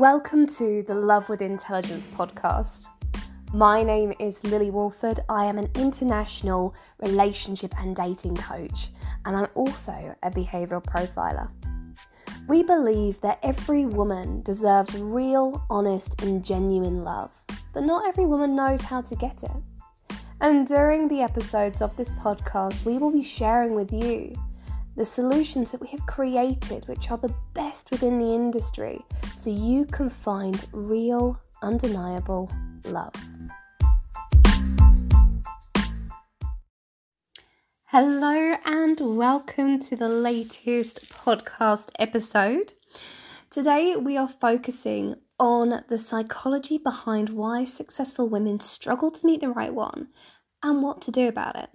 Welcome to the Love with Intelligence podcast. My name is Lily Walford. I am an international relationship and dating coach, and I'm also a behavioral profiler. We believe that every woman deserves real, honest, and genuine love, but not every woman knows how to get it. And during the episodes of this podcast, we will be sharing with you the solutions that we have created, which are the best within the industry, so you can find real, undeniable love. Hello, and welcome to the latest podcast episode. Today, we are focusing on the psychology behind why successful women struggle to meet the right one and what to do about it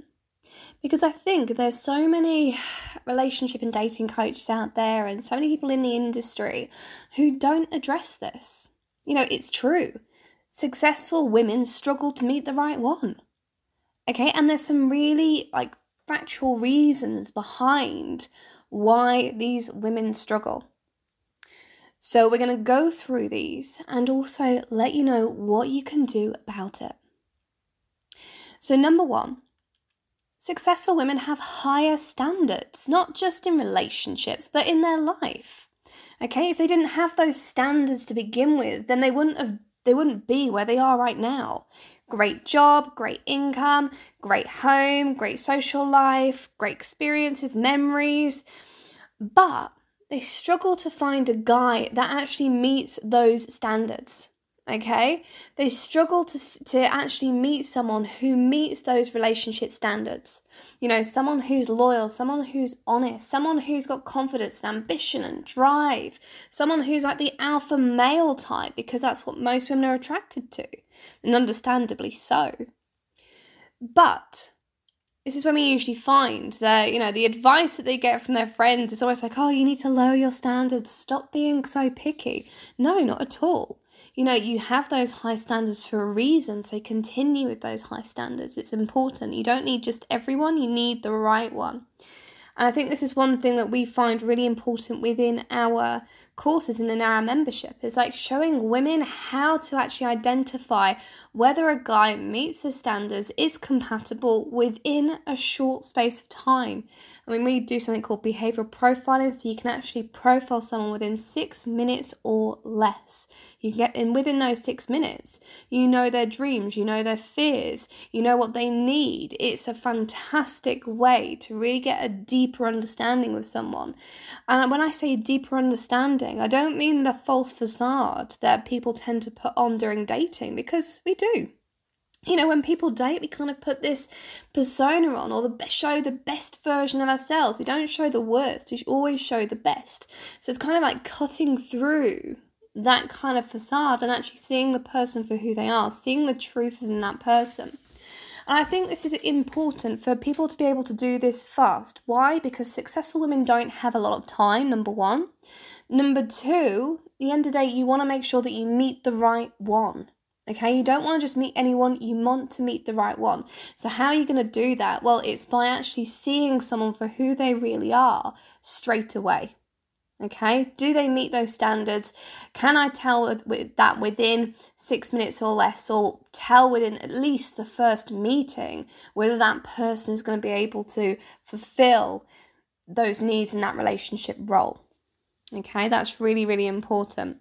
because I think there's so many relationship and dating coaches out there and so many people in the industry who don't address this. You know, it's true. Successful women struggle to meet the right one. Okay, and there's some really like factual reasons behind why these women struggle. So, we're going to go through these and also let you know what you can do about it. So, number one, Successful women have higher standards, not just in relationships, but in their life. Okay, if they didn't have those standards to begin with, then they wouldn't have they wouldn't be where they are right now. Great job, great income, great home, great social life, great experiences, memories. But they struggle to find a guy that actually meets those standards okay? They struggle to to actually meet someone who meets those relationship standards. You know someone who's loyal someone who's honest someone who's got confidence and ambition and drive someone who's like the alpha male type because that's what most women are attracted to and understandably so. But this is when we usually find that you know the advice that they get from their friends is always like oh you need to lower your standards. Stop being so picky. No not at all you know, you have those high standards for a reason, so continue with those high standards. It's important. You don't need just everyone, you need the right one. And I think this is one thing that we find really important within our courses and in our membership is like showing women how to actually identify whether a guy meets the standards, is compatible within a short space of time. I mean, we do something called behavioral profiling, so you can actually profile someone within six minutes or less. You can get in within those six minutes, you know their dreams, you know their fears, you know what they need. It's a fantastic way to really get a deeper understanding with someone. And when I say deeper understanding, I don't mean the false facade that people tend to put on during dating, because we do you know, when people date, we kind of put this persona on or the show the best version of ourselves. We don't show the worst. We always show the best. So it's kind of like cutting through that kind of facade and actually seeing the person for who they are, seeing the truth in that person. And I think this is important for people to be able to do this fast. Why? Because successful women don't have a lot of time, number one. Number two, the end of the day, you want to make sure that you meet the right one. Okay, you don't want to just meet anyone, you want to meet the right one. So, how are you going to do that? Well, it's by actually seeing someone for who they really are straight away. Okay, do they meet those standards? Can I tell that within six minutes or less, or tell within at least the first meeting whether that person is going to be able to fulfill those needs in that relationship role? Okay, that's really, really important.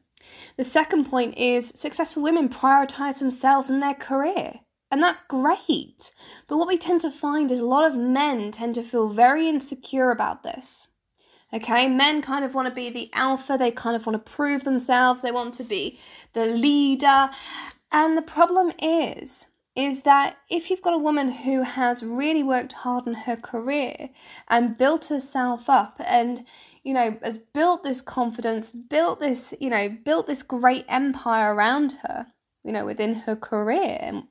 The second point is successful women prioritize themselves and their career. And that's great. But what we tend to find is a lot of men tend to feel very insecure about this. Okay, men kind of want to be the alpha, they kind of want to prove themselves, they want to be the leader. And the problem is, is that if you've got a woman who has really worked hard in her career and built herself up and you know, has built this confidence, built this, you know, built this great empire around her, you know, within her career.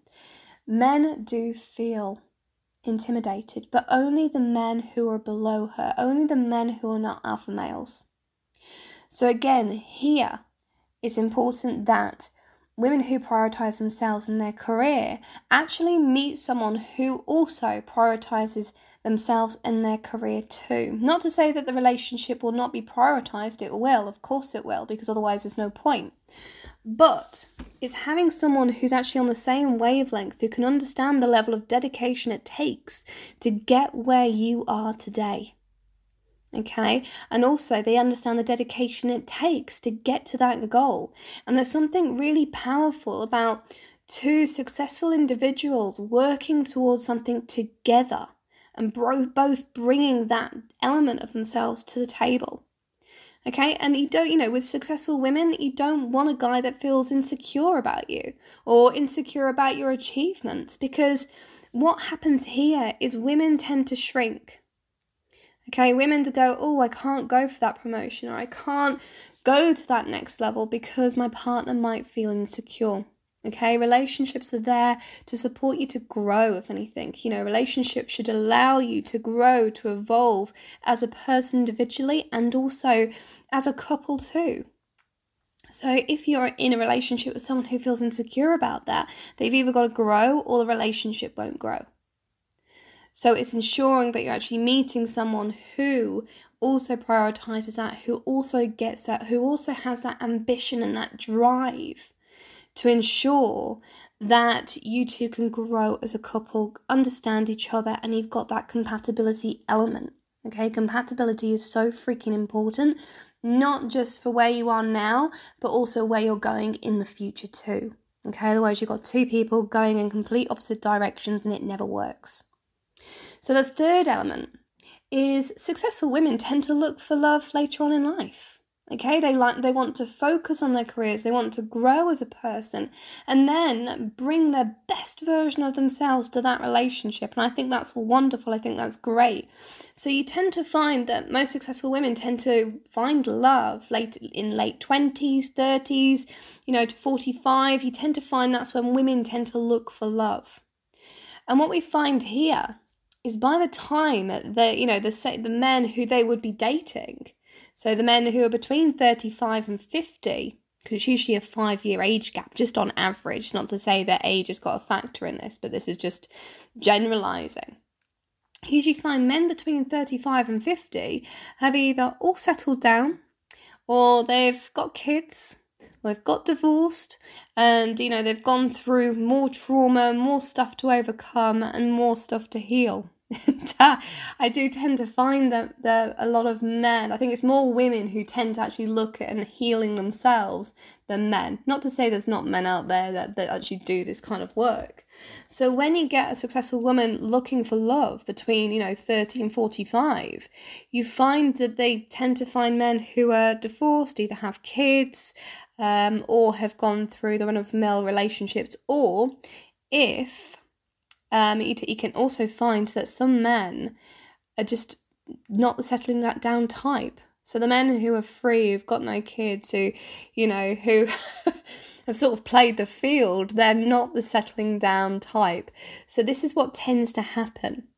Men do feel intimidated, but only the men who are below her, only the men who are not alpha males. So, again, here it's important that women who prioritize themselves in their career actually meet someone who also prioritizes themselves and their career too. Not to say that the relationship will not be prioritized, it will, of course it will, because otherwise there's no point. But it's having someone who's actually on the same wavelength who can understand the level of dedication it takes to get where you are today. Okay, and also they understand the dedication it takes to get to that goal. And there's something really powerful about two successful individuals working towards something together and bro- both bringing that element of themselves to the table. Okay, and you don't, you know, with successful women, you don't want a guy that feels insecure about you or insecure about your achievements because what happens here is women tend to shrink. Okay, women to go, oh, I can't go for that promotion or I can't go to that next level because my partner might feel insecure. Okay, relationships are there to support you to grow, if anything. You know, relationships should allow you to grow, to evolve as a person individually and also as a couple too. So, if you're in a relationship with someone who feels insecure about that, they've either got to grow or the relationship won't grow. So, it's ensuring that you're actually meeting someone who also prioritizes that, who also gets that, who also has that ambition and that drive to ensure that you two can grow as a couple, understand each other, and you've got that compatibility element. Okay, compatibility is so freaking important, not just for where you are now, but also where you're going in the future too. Okay, otherwise, you've got two people going in complete opposite directions and it never works. So, the third element is successful women tend to look for love later on in life. Okay, they like they want to focus on their careers, they want to grow as a person, and then bring their best version of themselves to that relationship. And I think that's wonderful. I think that's great. So you tend to find that most successful women tend to find love late in late twenties, thirties, you know, to forty five. You tend to find that's when women tend to look for love. And what we find here is by the time that the you know the the men who they would be dating so the men who are between 35 and 50, because it's usually a five year age gap, just on average, not to say that age has got a factor in this, but this is just generalizing. Usually find men between 35 and 50 have either all settled down or they've got kids they've got divorced and you know they've gone through more trauma more stuff to overcome and more stuff to heal uh, I do tend to find that there are a lot of men, I think it's more women who tend to actually look at and healing themselves than men. Not to say there's not men out there that, that actually do this kind of work. So when you get a successful woman looking for love between, you know, 30 and 45, you find that they tend to find men who are divorced, either have kids, um, or have gone through the run of mill relationships, or if um, you, you can also find that some men are just not the settling that down type. So the men who are free, who've got no kids, who, you know, who have sort of played the field, they're not the settling down type. So this is what tends to happen.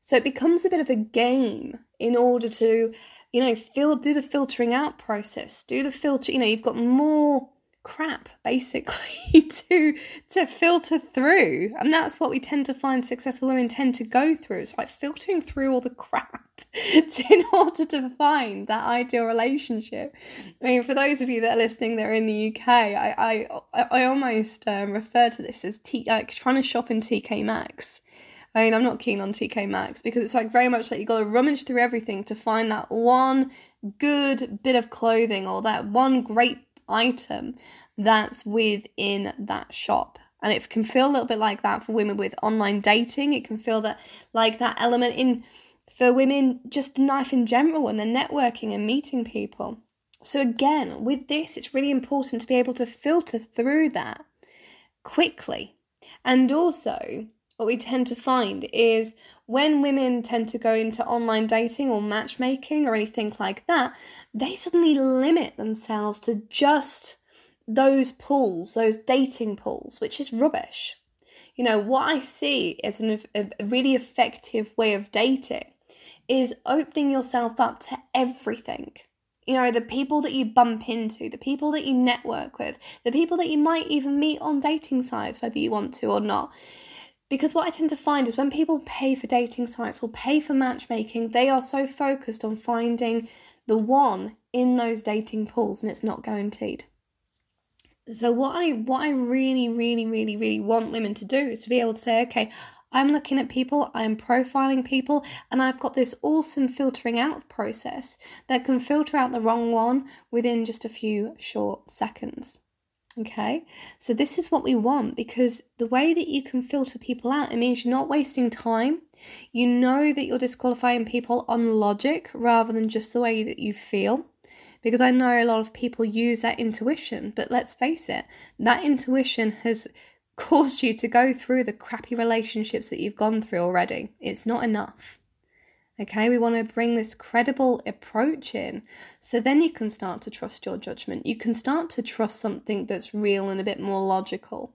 So it becomes a bit of a game in order to, you know, fil- do the filtering out process, do the filter, you know, you've got more crap basically to to filter through. And that's what we tend to find successful women tend to go through. It's like filtering through all the crap in order to find that ideal relationship. I mean for those of you that are listening that are in the uk i i i almost um, refer to this as t like trying to shop in tk maxx I mean, I'm not keen on TK Maxx because it's like very much like you got to rummage through everything to find that one good bit of clothing or that one great item that's within that shop. And it can feel a little bit like that for women with online dating. It can feel that like that element in for women just life in general when they're networking and meeting people. So again, with this, it's really important to be able to filter through that quickly. And also, what we tend to find is when women tend to go into online dating or matchmaking or anything like that, they suddenly limit themselves to just those pools, those dating pools, which is rubbish. You know, what I see as an, a really effective way of dating is opening yourself up to everything. You know, the people that you bump into, the people that you network with, the people that you might even meet on dating sites, whether you want to or not Because what I tend to find is when people pay for dating sites or pay for matchmaking, they are so focused on finding the one in those dating pools and it's not guaranteed. So what I what I really really really really want women to do is to be able to say okay, I'm looking at people, I'm profiling people, and I've got this awesome filtering out process that can filter out the wrong one within just a few short seconds. Okay, so this is what we want because the way that you can filter people out, it means you're not wasting time. You know that you're disqualifying people on logic rather than just the way that you feel. Because I know a lot of people use that intuition, but let's face it, that intuition has caused you to go through the crappy relationships that you've gone through already. It's not enough. Okay, we want to bring this credible approach in so then you can start to trust your judgment. You can start to trust something that's real and a bit more logical.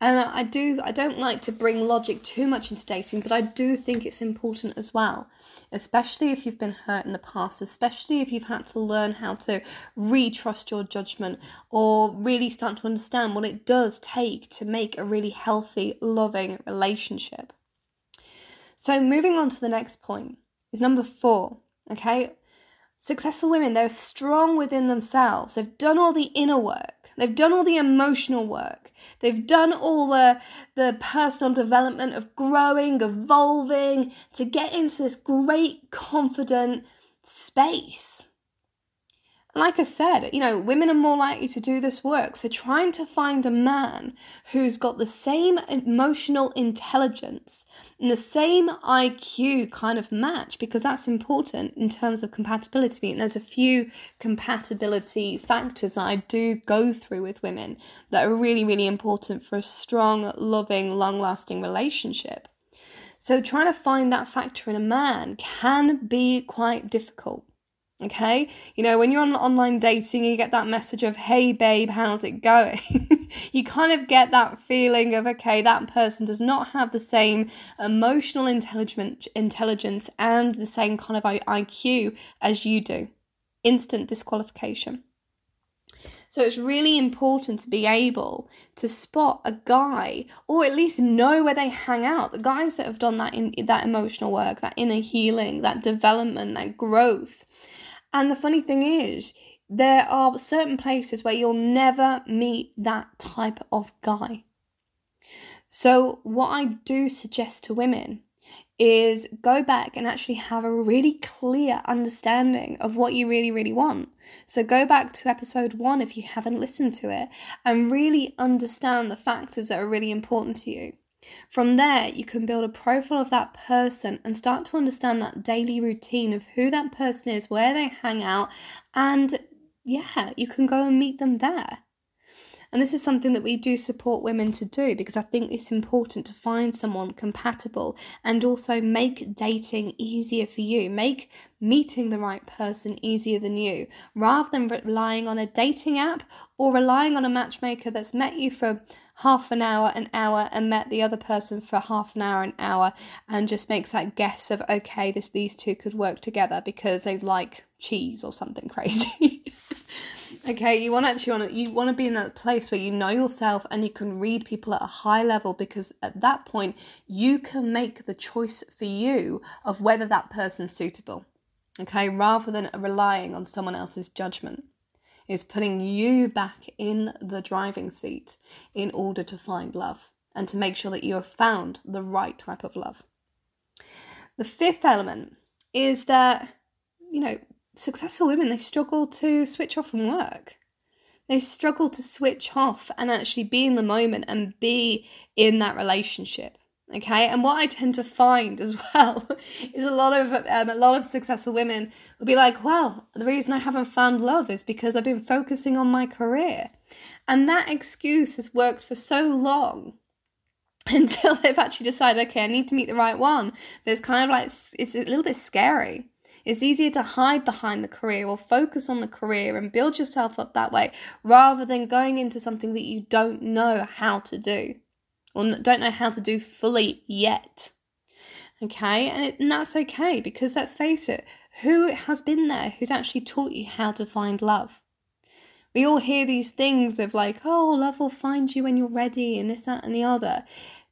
And I do I don't like to bring logic too much into dating, but I do think it's important as well, especially if you've been hurt in the past, especially if you've had to learn how to retrust your judgment or really start to understand what it does take to make a really healthy, loving relationship. So, moving on to the next point is number four. Okay, successful women, they're strong within themselves. They've done all the inner work, they've done all the emotional work, they've done all the, the personal development of growing, evolving to get into this great, confident space like I said, you know, women are more likely to do this work. So trying to find a man who's got the same emotional intelligence and the same IQ kind of match, because that's important in terms of compatibility. And there's a few compatibility factors that I do go through with women that are really, really important for a strong, loving, long lasting relationship. So trying to find that factor in a man can be quite difficult. Okay, you know, when you're on online dating, you get that message of, hey, babe, how's it going? you kind of get that feeling of, okay, that person does not have the same emotional intelligence, intelligence and the same kind of IQ as you do. Instant disqualification. So it's really important to be able to spot a guy or at least know where they hang out. The guys that have done that in that emotional work, that inner healing, that development, that growth and the funny thing is, there are certain places where you'll never meet that type of guy. So, what I do suggest to women is go back and actually have a really clear understanding of what you really, really want. So, go back to episode one if you haven't listened to it and really understand the factors that are really important to you. From there, you can build a profile of that person and start to understand that daily routine of who that person is, where they hang out, and yeah, you can go and meet them there. And this is something that we do support women to do because I think it's important to find someone compatible and also make dating easier for you, make meeting the right person easier than you, rather than relying on a dating app or relying on a matchmaker that's met you for half an hour, an hour, and met the other person for half an hour, an hour, and just makes that guess of okay, this these two could work together because they like cheese or something crazy. okay you want actually want to you want to be in that place where you know yourself and you can read people at a high level because at that point you can make the choice for you of whether that person's suitable okay rather than relying on someone else's judgment is putting you back in the driving seat in order to find love and to make sure that you have found the right type of love the fifth element is that you know successful women, they struggle to switch off from work. They struggle to switch off and actually be in the moment and be in that relationship. Okay, and what I tend to find as well is a lot of um, a lot of successful women will be like, "Well, the reason I haven't found love is because I've been focusing on my career," and that excuse has worked for so long until they've actually decided, okay, I need to meet the right one. But it's kind of like it's a little bit scary. It's easier to hide behind the career or focus on the career and build yourself up that way rather than going into something that you don't know how to do or don't know how to do fully yet. Okay, and, it, and that's okay because let's face it, who has been there who's actually taught you how to find love? We all hear these things of like, oh, love will find you when you're ready, and this, that, and the other.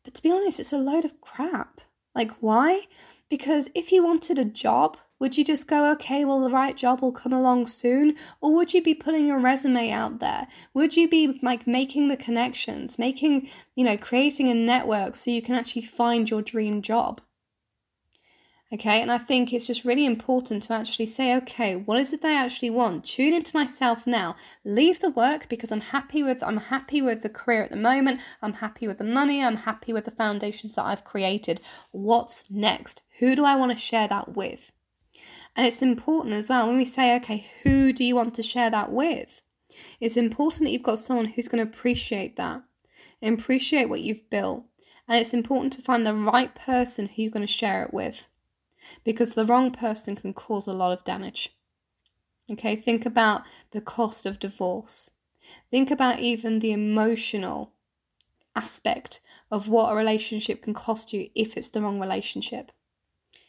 But to be honest, it's a load of crap. Like, why? Because if you wanted a job, would you just go, okay, well, the right job will come along soon? Or would you be putting your resume out there? Would you be like making the connections, making, you know, creating a network so you can actually find your dream job? Okay, and I think it's just really important to actually say, okay, what is it that I actually want? Tune into myself now. Leave the work because I'm happy with I'm happy with the career at the moment. I'm happy with the money. I'm happy with the foundations that I've created. What's next? Who do I want to share that with? And it's important as well when we say, okay, who do you want to share that with? It's important that you've got someone who's going to appreciate that and appreciate what you've built. And it's important to find the right person who you're going to share it with because the wrong person can cause a lot of damage. Okay, think about the cost of divorce. Think about even the emotional aspect of what a relationship can cost you if it's the wrong relationship.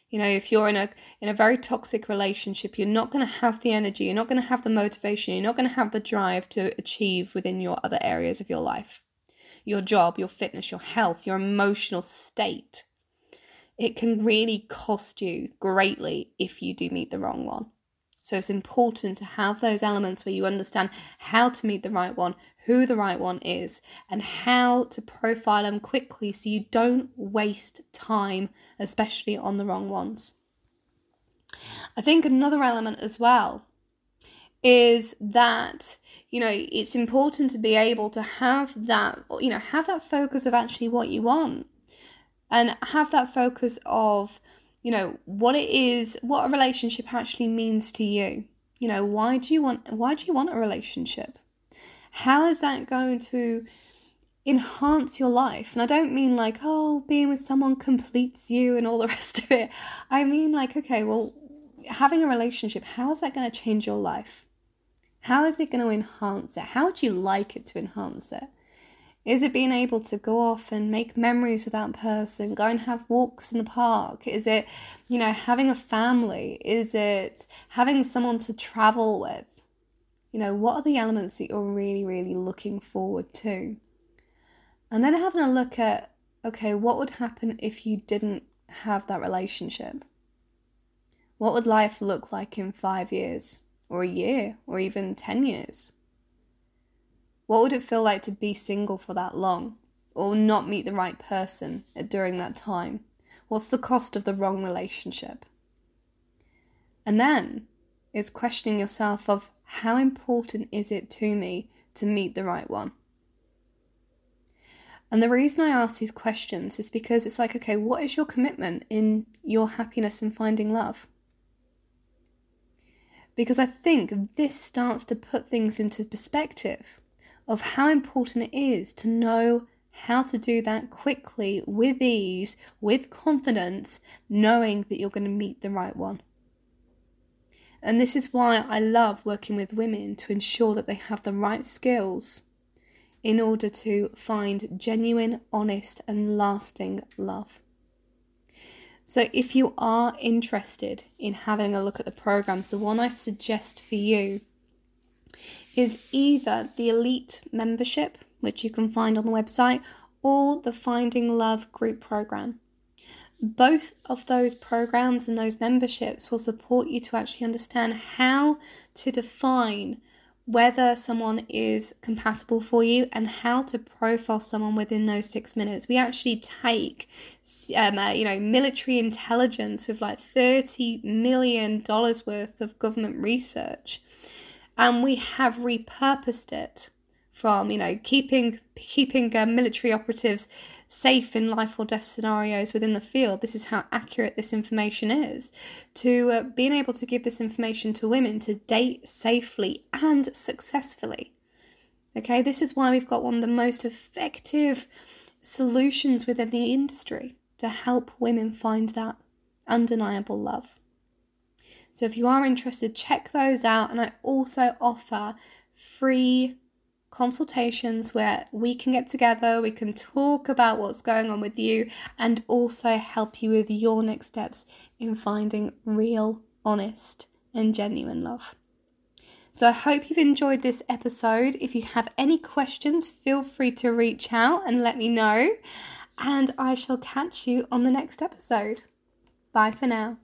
You know, if you're in a in a very toxic relationship, you're not going to have the energy, you're not going to have the motivation, you're not going to have the drive to achieve within your other areas of your life. Your job, your fitness, your health, your emotional state it can really cost you greatly if you do meet the wrong one. So it's important to have those elements where you understand how to meet the right one, who the right one is, and how to profile them quickly so you don't waste time, especially on the wrong ones. I think another element as well is that you know it's important to be able to have that you know have that focus of actually what you want and have that focus of you know what it is what a relationship actually means to you. You know why do you want why do you want a relationship? How is that going to enhance your life? And i don't mean like oh being with someone completes you and all the rest of it. I mean like okay well having a relationship how is that going to change your life? How is it going to enhance it? How would you like it to enhance it is it being able to go off and make memories with that person, go and have walks in the park? Is it, you know, having a family? Is it having someone to travel with? You know, what are the elements that you're really, really looking forward to? And then having a look at, okay, what would happen if you didn't have that relationship? What would life look like in five years, or a year, or even 10 years? What would it feel like to be single for that long or not meet the right person during that time? What's the cost of the wrong relationship? And then is questioning yourself of how important is it to me to meet the right one? And the reason I ask these questions is because it's like, okay, what is your commitment in your happiness and finding love? Because I think this starts to put things into perspective of how important it is to know how to do that quickly, with ease, with confidence, knowing that you're going to meet the right one. And this is why I love working with women to ensure that they have the right skills in order to find genuine, honest, and lasting love. So, if you are interested in having a look at the programs, the one I suggest for you is either the Elite membership, which you can find on the website, or the Finding Love group program. Both of those programs and those memberships will support you to actually understand how to define whether someone is compatible for you and how to profile someone within those six minutes. We actually take, um, uh, you know, military intelligence with like thirty million dollars worth of government research and we have repurposed it from you know keeping keeping uh, military operatives safe in life or death scenarios within the field. This is how accurate this information is. To uh, being able to give this information to women to date safely and successfully. Okay this is why we've got one of the most effective solutions within the industry to help women find that undeniable love so if you are interested, check those out. And I also offer free consultations where we can get together, we can talk about what's going on with you, and also help you with your next steps in finding real, honest, and genuine love. So I hope you've enjoyed this episode. If you have any questions, feel free to reach out and let me know. and I shall catch you on the next episode. Bye for now.